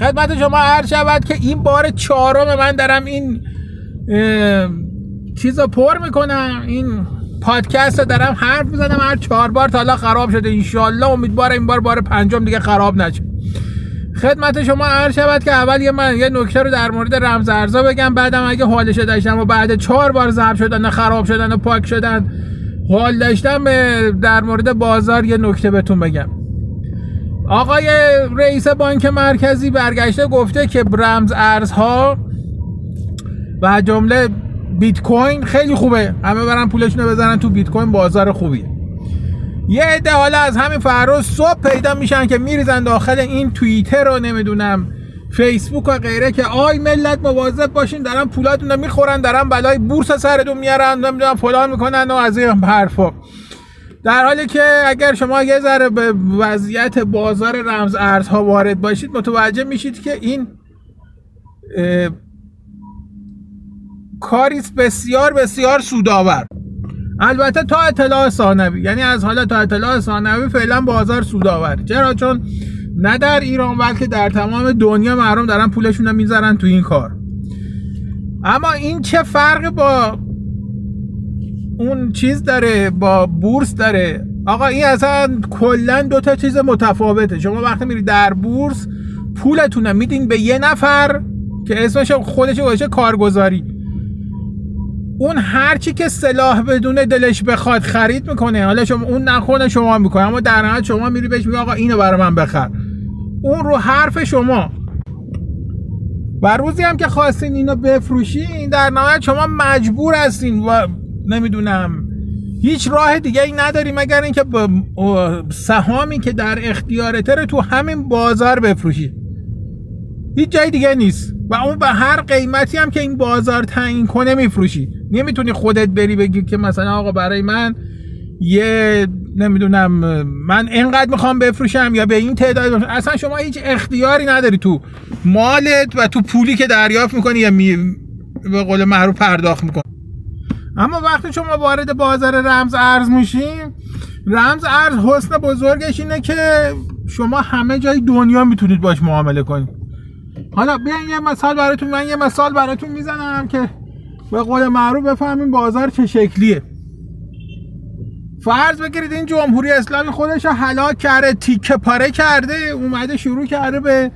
خدمت شما عرض شود که این بار چهارم من دارم این چیز رو پر می‌کنم. این پادکست رو دارم حرف می‌زنم. هر چهار بار تا حالا خراب شده. انشالله امیدوارم این بار بار پنجم دیگه خراب نشه. خدمت شما عرض شود که اول یه من یه نکته رو در مورد رمز ارزا بگم. بعدم اگه حالش داشتم و بعد چهار بار ضرب شدن خراب شدن و پاک شدن حال داشتم در مورد بازار یه نکته بهتون بگم. آقای رئیس بانک مرکزی برگشته گفته که رمز ارزها و جمله بیت کوین خیلی خوبه. همه برن پولشون رو بزنن تو بیت کوین بازار خوبیه. یه عده حالا از همین فردا صبح پیدا میشن که میریزن داخل این توییتر رو نمی‌دونم فیسبوک و غیره که آی ملت مواظب باشین دارن پولاتون رو می‌خورن دارن بلای بورس سرتون میارن نمی‌دونم فلان می‌کنن و از این حرفا. در حالی که اگر شما یه ذره به وضعیت بازار رمز ارزها وارد باشید متوجه میشید که این کاری بسیار بسیار سودآور. البته تا اطلاع ثانوی یعنی از حالا تا اطلاع ثانوی فعلا بازار سودآور. چرا؟ چون نه در ایران بلکه در تمام دنیا مردم دارن پولشون رو می‌ذارن تو این کار. اما این چه فرق با اون چیز داره با بورس داره. آقا این اصلا کلا دو تا چیز متفاوته. شما وقتی میری در بورس پولتون میدین به یه نفر که اسمش خودش باشه کارگزاری. اون هرچی که سلاح بدون دلش بخواد خرید می‌کنه. حالا شما اون نخونه شما می‌کنه. اما در نهایت شما میری بهش میگه آقا اینو برای من بخر. اون رو حرف شما. و روزی هم که خواستین اینو بفروشین در نهایت شما مجبور هستین. و نمی‌دونم. هیچ راه دیگه ای نداری مگر اینکه سهامی که در اختیارته رو تو همین بازار بفروشی هیچ جای دیگه نیست و اون به هر قیمتی هم که این بازار تعیین کنه میفروشی. نمی‌تونی خودت بری بگی که مثلا آقا برای من یه نمی‌دونم من اینقدر می‌خوام بفروشم یا به این تعداد اصلا شما هیچ اختیاری نداری تو مالت و تو پولی که دریافت می‌کنی یا می... به قول معروف پرداخت می‌کنی. اما وقتی شما وارد بازار رمز ارز میشین رمز ارز حسن بزرگش اینه که شما همه جای دنیا می‌تونید باش معامله کنید. حالا بیاین یه مثال براتون من یه مثال براتون می‌زنم که به قول معروف بفهمین بازار چه شکلیه. فرض بگیرید این جمهوری اسلامی خودش رو هلاک کرده تیکه پاره کرده اومده شروع کرده به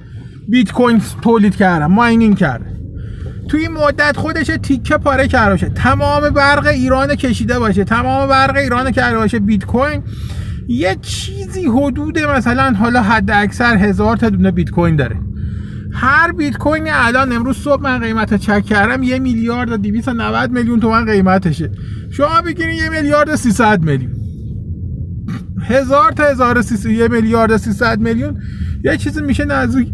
بیت کوین تولید کردن. ماینینگ کرده. توی این مدت خودش تیکه پاره کرده باشه. تمام برق ایران کشیده باشه. تمام برق ایران کرده باشه. بیت کوین یه چیزی حدود مثلا حالا حد اکثر هزار تا دونه بیت کوین داره. هر بیت کوین الان امروز صبح من قیمت چک کردم یه میلیارد و 290 میلیون تومن قیمتشه. شما بگیرین یه میلیارد و 300 میلیون. هزار تا هزار یه میلیارد و 300 میلیون یه چیزی میشه نزدیک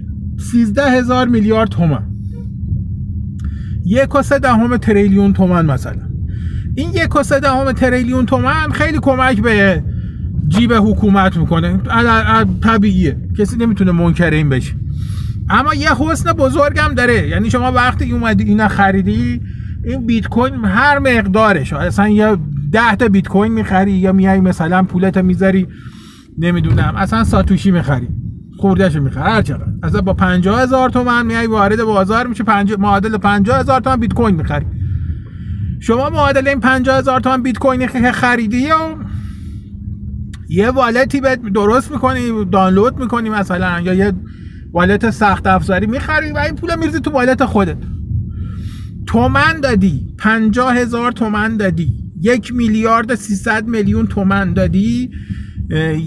13 هزار میلیارد تومن. یک و سه دهم تریلیون تومن مثلا. این یک و سه دهم تریلیون تومن خیلی کمک به جیب حکومت می‌کنه. طبیعیه. کسی نمی‌تونه منکر این بشه. اما یه حسن بزرگم داره. یعنی شما وقتی اومدی اینا خریدی این بیت کوین هر مقدارش. اصلا یه ده تا بیت کوین می‌خری یا میای مثلا پولت می‌ذاری. نمی‌دونم. اصلا ساتوشی می‌خری. خوردهش می‌خری هر چقدر. اصلا با 50 هزار تومن میای وارد بازار میشه پنج... معادل 50 هزار تومن بیت کوین می‌خری. شما معادل این 50 هزار تومن بیت کوینی که خریدی و یه والتی درست می‌کنی دانلود می‌کنی مثلا یا یه والت سخت افزاری می‌خری و این پول میرزی تو والت خودت. تومن دادی پنجاه هزار تومن دادی. یک میلیارد سیصد میلیون تومن دادی.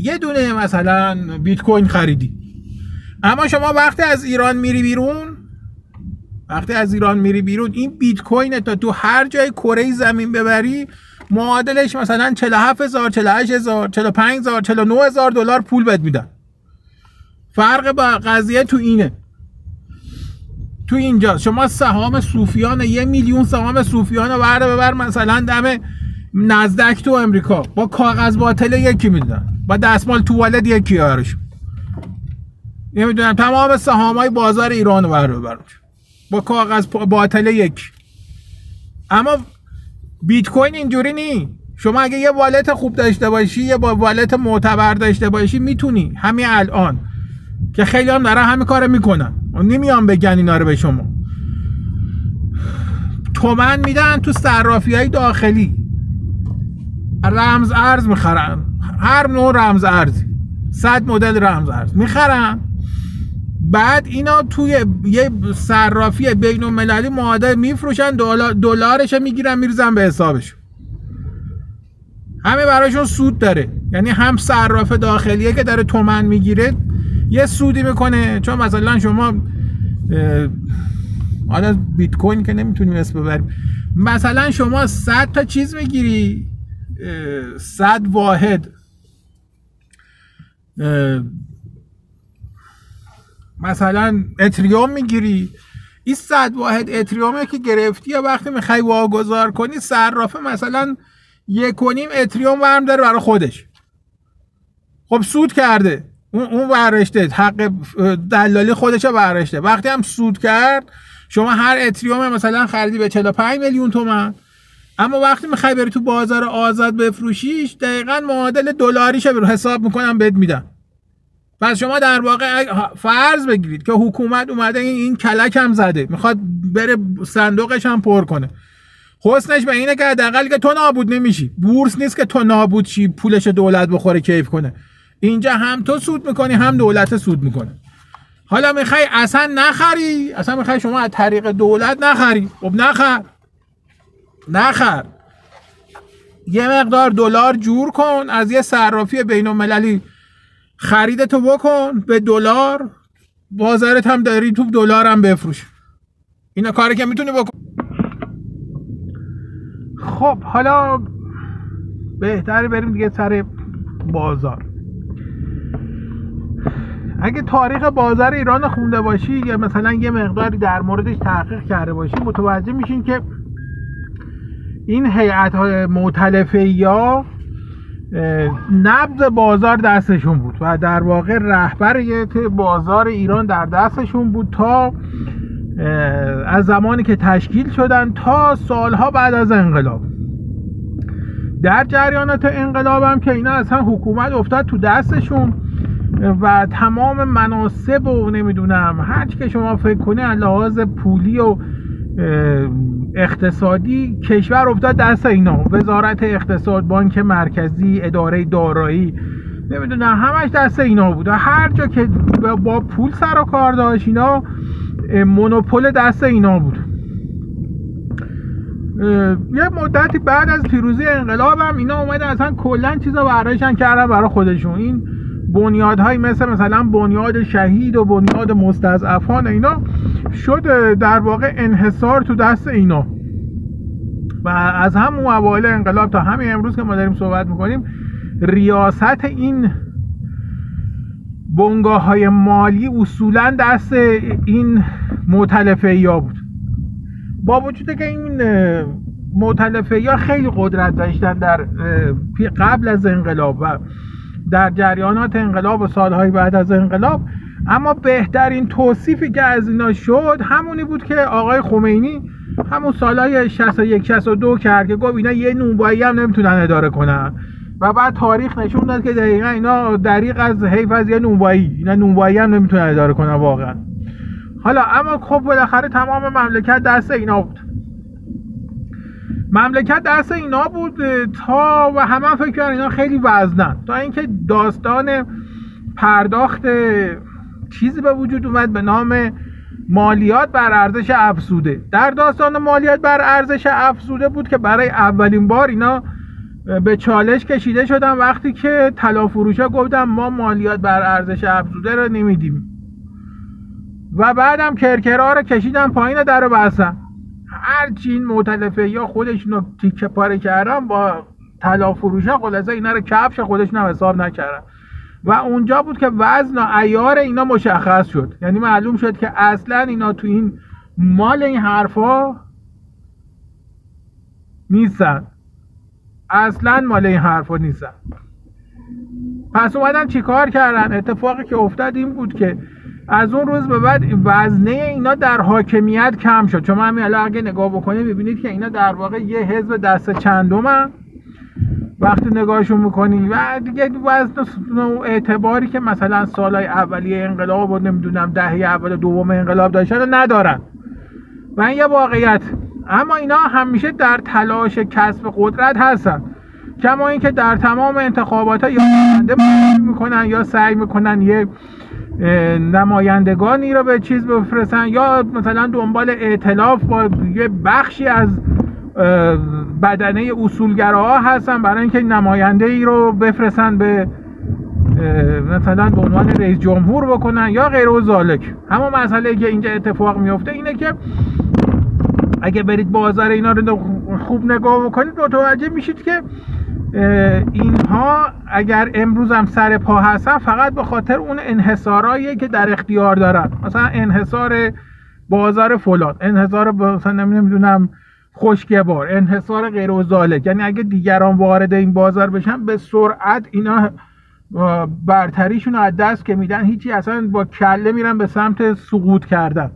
یه دونه مثلا بیت کوین خریدی. اما شما وقتی از ایران میری بیرون وقتی از ایران میری بیرون این بیت کوین تا تو هر جای کره زمین ببری معادلش مثلا 47 هزار 48 هزار 45 هزار 49 هزار دلار پول بد میدن. فرق با قضیه تو اینه. تو اینجا شما سهام صوفیان یه میلیون سهام صوفیان رو برده ببر مثلا دم نزدک تو امریکا. با کاغذ باطل یکی میدن. با دستمال توالت یکی یارش نمی‌دونم تمام سهام های بازار ایران رو ببر با کاغذ باطل یکی اما بیت کوین اینجوری نی. شما اگه یه والت خوب داشته باشی یه با والت معتبر داشته باشی می‌تونی. همین الان. که خیلی هم دارن همین کار می‌کنن. نمیان بگن اینا رو به شما. تومن میدن تو صرافی های داخلی. رمز ارز می‌خرن. هر نوع رمز ارزی. صد مدل رمز ارز. می‌خرن. بعد اینا توی یه صرافی بین المللی معادل میفروشن دلارش می‌گیرن میریزن به حسابشون. همه براشون سود داره. یعنی هم صراف داخلیه که داره تومن می‌گیره یه سودی می‌کنه. چون مثلا شما حالا بیت کوین که نمی‌تونیم اسم ببریم. مثلا شما 100 تا چیز می‌گیری 100 واحد مثلا اتریوم می‌گیری. این صد واحد اتریومه که گرفتی یا وقتی می‌خوای واگذار کنی صرافه مثلا یک و نیم اتریوم ورم داره برای خودش. خب سود کرده. اون اون ورشته. حق دلالی خودش ورشته. وقتی هم سود کرد شما هر اتریوم مثلا خریدی به 45 میلیون تومن. اما وقتی می‌خوای بری تو بازار آزاد بفروشیش دقیقا معادل دلاریش رو حساب می‌کنم بهت میدم. پس شما در واقع فرض بگیرید که حکومت اومده این کلک هم زده. می‌خواد بره صندوقش هم پر کنه. حسنش به اینه که حداقل که تو نابود نمیشی. بورس نیست که تو نابود شی پولش دولت بخوره کیف کنه. اینجا هم تو سود می‌کنی هم دولت سود می‌کنه. حالا می‌خوای اصلا نخری؟ اصلا می‌خوای شما از طریق دولت نخری؟ خب نخر. نخر. یه مقدار دلار جور کن از یه صرافی بین المللی خریدتو بکن به دلار. بازارت هم داری تو دلار هم بفروش. اینا کاری که می‌تونی بکن. خب حالا بهتره بریم دیگه سر بازار. اگه تاریخ بازار ایران خونده باشی یا مثلا یه مقداری در موردش تحقیق کرده باشی متوجه میشین که این هیئت های معتلفه یا نبض بازار دستشون بود و در واقع رهبریت بازار ایران در دستشون بود تا از زمانی که تشکیل شدن تا سالها بعد از انقلاب. در جریانات انقلاب هم که اینا اصلا حکومت افتاد تو دستشون و تمام مناسب و نمی‌دونم هر که شما فکر کنی لحاظ پولی و اقتصادی کشور افتاد دست اینا. وزارت اقتصاد بانک مرکزی اداره دارایی. نمی‌دونم همش دست اینا بود. هر جا که با پول سر و کار داشت اینا مونوپول دست اینا بود. یه مدتی بعد از پیروزی انقلاب هم اینا اومدن اصلا کلا چیزا برایشن کردن برای خودشون. این بنیادهایی مثل مثلا بنیاد شهید و بنیاد مستضعفان اینا شد در واقع انحصار تو دست اینا. و از همون اوایل انقلاب تا همین امروز که ما داریم صحبت می‌کنیم ریاست این بنگاه های مالی اصولا دست این معتلفه یا بود. با وجود که این معتلفه یا خیلی قدرت داشتن در قبل از انقلاب و در جریانات انقلاب و سالهای بعد از انقلاب اما بهترین توصیفی که از اینا شد همونی بود که آقای خمینی همون سالهای 61 62 کرد که گفت اینا یه نونوایی هم نمی‌تونن اداره کنن. و بعد تاریخ نشون داد که دقیقا اینا دریق از حیف از یه نونوایی اینا نونوایی هم نمی‌تونن اداره کنن واقعا. حالا اما خب بالاخره تمام مملکت دست اینا بود. مملکت دست اینا بود تا و همه فکر کردن اینا خیلی وزنن. تا اینکه داستان پرداخت چیزی به وجود اومد به نام مالیات بر ارزش افزوده. در داستان مالیات بر ارزش افزوده بود که برای اولین بار اینا به چالش کشیده شدن. وقتی که طلا فروشا گفتن ما مالیات بر ارزش افزوده رو نمیدیم. و بعدم کرکرها رو کشیدن پایین در رو هرچی این معتلفه یا خودشون رو تیکه پاره کردن با طلا فروشا خلاصه اینا رو کفش خودشون هم حساب نکردن. و اونجا بود که وزن و ایار اینا مشخص شد. یعنی معلوم شد که اصلا اینا تو این مال این حرفا نیستن. اصلا مال این حرفا نیستن. پس اومدن چیکار کردن؟ اتفاقی که افتاد این بود که از اون روز به بعد وزنه اینا در حاکمیت کم شد. چون همین الان اگه نگاه بکنید ببینید که اینا در واقع یه حزب دست چندم وقتی نگاهشون می‌کنی و دیگه وزن اعتباری که مثلا سالهای اولیه انقلاب و نمی‌دونم دهه اول دوم انقلاب داشتن ندارن. و این یه واقعیت. اما اینا همیشه در تلاش کسب قدرت هستن. کما اینکه در تمام انتخابات ها یا می‌کنن یا سعی می‌کنن یه نمایندگانی رو به چیز بفرستن یا مثلا دنبال ائتلاف با یه بخشی از بدنه اصولگراها هستن برای اینکه نماینده ای رو بفرستن به مثلا به عنوان رئیس جمهور بکنن یا غیر و ذالک. همون مسئله که اینجا اتفاق میفته اینه که اگه برید بازار اینا رو خوب نگاه بکنید متوجه میشید که اینها اگر امروز هم سر پا هستن فقط به خاطر اون انحصارایی که در اختیار دارن. مثلا انحصار بازار فلان انحصار مثلا نمی‌دونم بار انحصار غیر یعنی اگه دیگران وارد این بازار بشن به سرعت اینا برتریشون از دست که میدن هیچی اصلا با کله میرن به سمت سقوط کردن.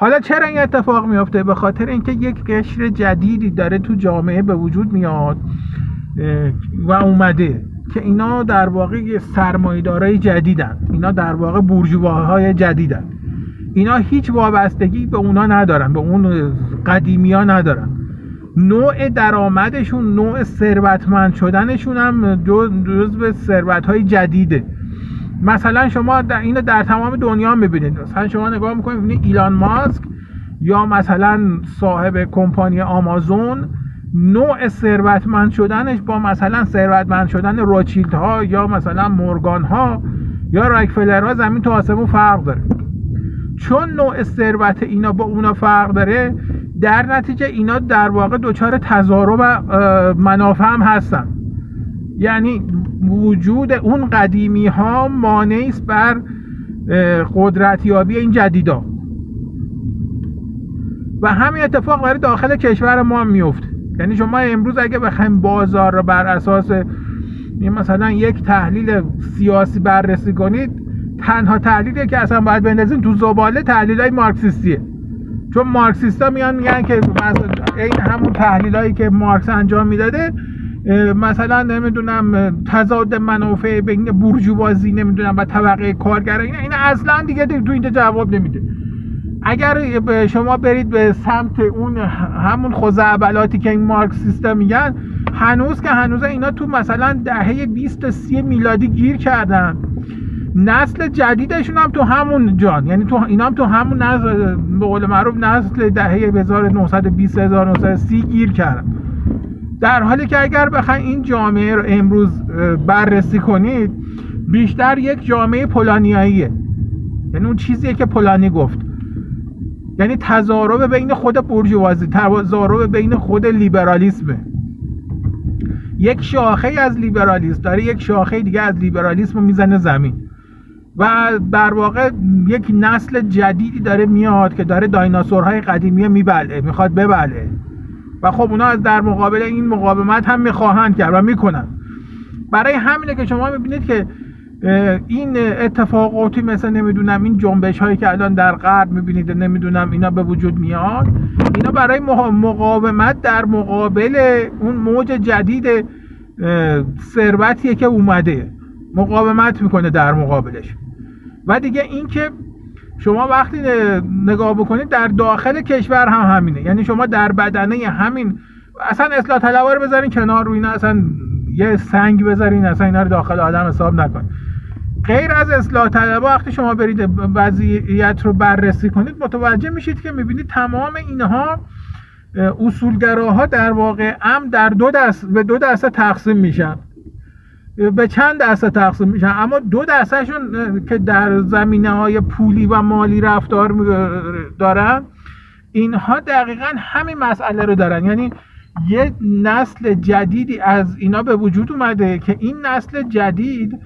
حالا چرا این اتفاق میافته؟ به خاطر اینکه یک قشر جدیدی داره تو جامعه به وجود میاد و اومده که اینا در واقع سرمایه‌دارای جدیدن. اینا در واقع بورژواهای جدیدن. اینا هیچ وابستگی به اونا ندارن به اون قدیمی ها ندارن. نوع درآمدشون نوع ثروتمند شدنشون هم جز به ثروت های جدیده. مثلا شما در اینو در تمام دنیا می‌بینید. مثلا شما نگاه می‌کنید می‌بینید ایلان ماسک یا مثلا صاحب کمپانی آمازون نوع ثروتمند شدنش با مثلا ثروتمند شدن روچیلد ها یا مثلا مورگان ها یا راکفلر ها زمین تو آسمون فرق داره. چون نوع ثروت اینا با اونا فرق داره در نتیجه اینا در واقع دچار تضارب منافع هم هستن. یعنی وجود اون قدیمی ها مانعی است بر قدرتیابی این جدیدا. و همین اتفاق برای داخل کشور ما هم میفته یعنی شما امروز اگه بخوایم بازار رو بر اساس مثلا یک تحلیل سیاسی بررسی کنید تنها تحلیلی که اصلا باید بندازیم تو زباله تحلیل های مارکسیستیه. چون مارکسیستا میان میگن که این همون تحلیل که مارکس انجام می‌داده مثلا نمی‌دونم تضاد منافع بین بورژوازی نمی‌دونم و طبقه کارگر این این اصلا دیگه تو اینجا جواب نمیده. اگر شما برید به سمت اون همون خزعبلاتی که این مارکسیستا میگن هنوز که هنوز اینا تو مثلا دهه 20 تا 30 میلادی گیر کردن. نسل جدیدشون هم تو همون جان. یعنی تو اینا هم تو همون نسل به قول معروف نسل دهه 1920 1930 گیر کردن. در حالی که اگر بخواید این جامعه رو امروز بررسی کنید بیشتر یک جامعه پولانیاییه. یعنی اون چیزیه که پولانی گفت. یعنی تضارب بین خود بورژوازی تضارب بین خود لیبرالیسمه. یک شاخه از لیبرالیسم داره یک شاخه دیگه از لیبرالیسم رو می‌زنه زمین. و در واقع یک نسل جدیدی داره میاد که داره دایناسورهای قدیمی میبله می‌خواد ببله و خب اونا از در مقابل این مقاومت هم می‌خواهند کرد و می‌کنن برای همینه که شما می‌بینید که این اتفاقاتی مثل نمی‌دونم این جنبش هایی که الان در غرب می‌بینید نمی‌دونم اینا به وجود میاد اینا برای مقاومت در مقابل اون موج جدید ثروتیه که اومده. مقاومت می‌کنه در مقابلش. و دیگه اینکه شما وقتی نگاه بکنید در داخل کشور هم همینه. یعنی شما در بدنه همین اصلا اصلاح طلبا رو بذارین کنار رو اینا اصلا یه سنگ بذارین اصلا اینا رو داخل آدم حساب نکنید غیر از اصلاح طلبا وقتی شما برید وضعیت رو بررسی کنید متوجه میشید که می‌بینید تمام اینها اصولگراها در واقع ام در دو دست به دو دسته تقسیم میشن. به چند دسته تقسیم میشن؟ اما دو دستهشون که در زمینه های پولی و مالی رفتار دارن اینها دقیقا همین مسئله رو دارن. یعنی یه نسل جدیدی از اینا به وجود اومده که این نسل جدید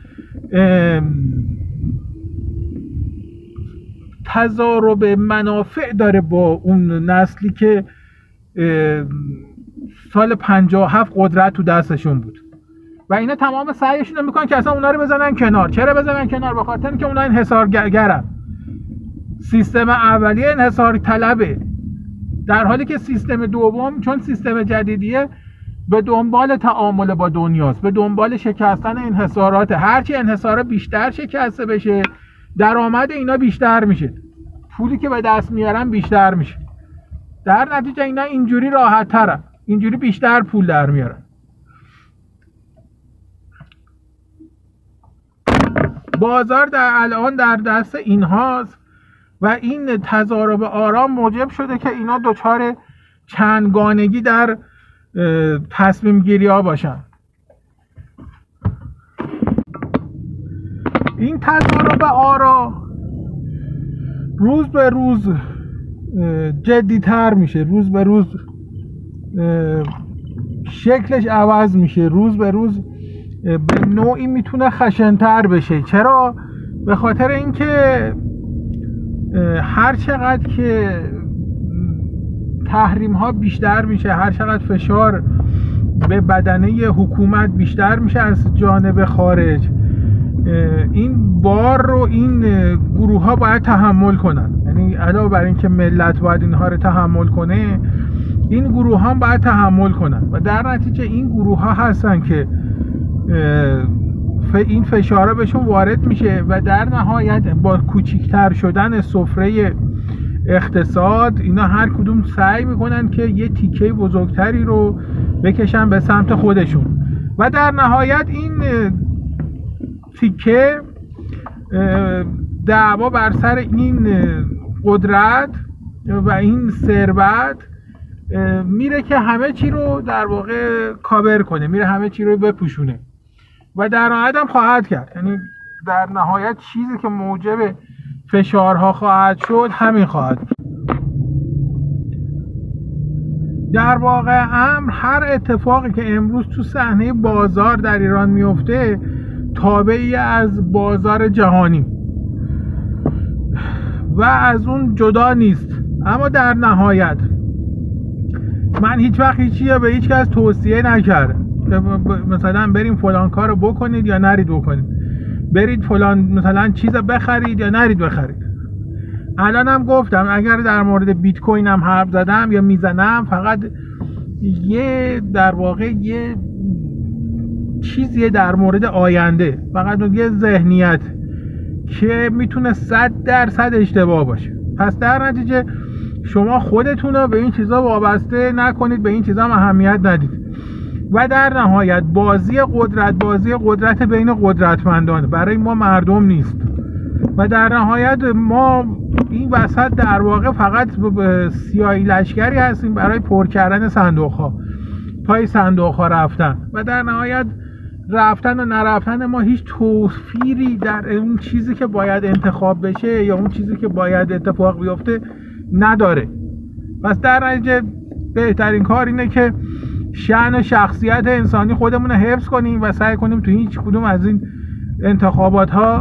تضارب منافع داره با اون نسلی که سال 57 قدرت تو دستشون بود. و اینا تمام سعیشون رو می‌کنن که اصلا اونا رو بزنن کنار. چرا بزنن کنار؟ به خاطر اینکه اونا انحصارگرن سیستم اولیه انحصار طلبه در حالی که سیستم دوم چون سیستم جدیدیه به دنبال تعامل با دنیاست. به دنبال شکستن انحصارات هرچی انحصار بیشتر شکسته بشه درآمد اینا بیشتر میشه. پولی که به دست میارن بیشتر میشه. در نتیجه اینا اینجوری راحت ترن اینجوری بیشتر پول در میارن. بازار در الان در دست اینهاست و این تضارب آرام موجب شده که اینا دچار چندگانگی در تصمیم گیری ها باشن. این تضارب آرا روز به روز جدیتر میشه. روز به روز شکلش عوض میشه. روز به روز به نوعی می‌تونه خشنتر بشه. چرا؟ به خاطر اینکه هر چقدر که تحریم ها بیشتر میشه هر چقدر فشار به بدنه حکومت بیشتر میشه از جانب خارج این بار رو این گروه ها باید تحمل کنن. یعنی علاوه بر اینکه ملت باید اینها رو تحمل کنه این گروه ها باید تحمل کنن. و در نتیجه این گروه ها هستن که این فشارا بهشون وارد میشه و در نهایت با کوچیکتر شدن سفره اقتصاد اینا هر کدوم سعی می‌کنن که یه تیکه بزرگتری رو بکشن به سمت خودشون. و در نهایت این تیکه دعوا بر سر این قدرت و این ثروت میره که همه چی رو در واقع کاور کنه میره همه چی رو بپوشونه. و در نهایت هم خواهد کرد. یعنی در نهایت چیزی که موجب فشارها خواهد شد همین خواهد در واقع امر هر اتفاقی که امروز تو صحنه بازار در ایران میفته تابعی از بازار جهانی. و از اون جدا نیست. اما در نهایت من هیچ وقت هیچی به هیچ کس توصیه نکردم. مثلا بریم فلان کار رو بکنید یا نرید بکنید. برید فلان مثلا چیز بخرید یا نرید بخرید. الان هم گفتم اگر در مورد بیت کوین هم حرف زدم یا می‌زنم فقط یه در واقع یه چیزیه در مورد آینده. فقط یه ذهنیت که می‌تونه صد درصد اشتباه باشه. پس در نتیجه شما خودتون رو به این چیزا وابسته نکنید به این چیزا اهمیت ندید. و در نهایت بازی قدرت بازی قدرت بین قدرتمندان. برای ما مردم نیست. و در نهایت ما این وسط در واقع فقط سیاهی لشکری هستیم برای پر کردن صندوق ها پای صندوق ها رفتن. و در نهایت رفتن و نرفتن ما هیچ توفیری در اون چیزی که باید انتخاب بشه یا اون چیزی که باید اتفاق بیفته نداره. پس در نتیجه بهترین کار اینه که شعن و شخصیت انسانی خودمون رو حفظ کنیم و سعی کنیم تو هیچ کدوم از این انتخابات ها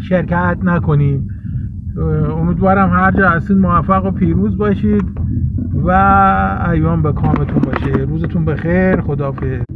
شرکت نکنیم. امیدوارم هر جا هستید موفق و پیروز باشید و ایام به کامتون باشه. روزتون بخیر. خدافظ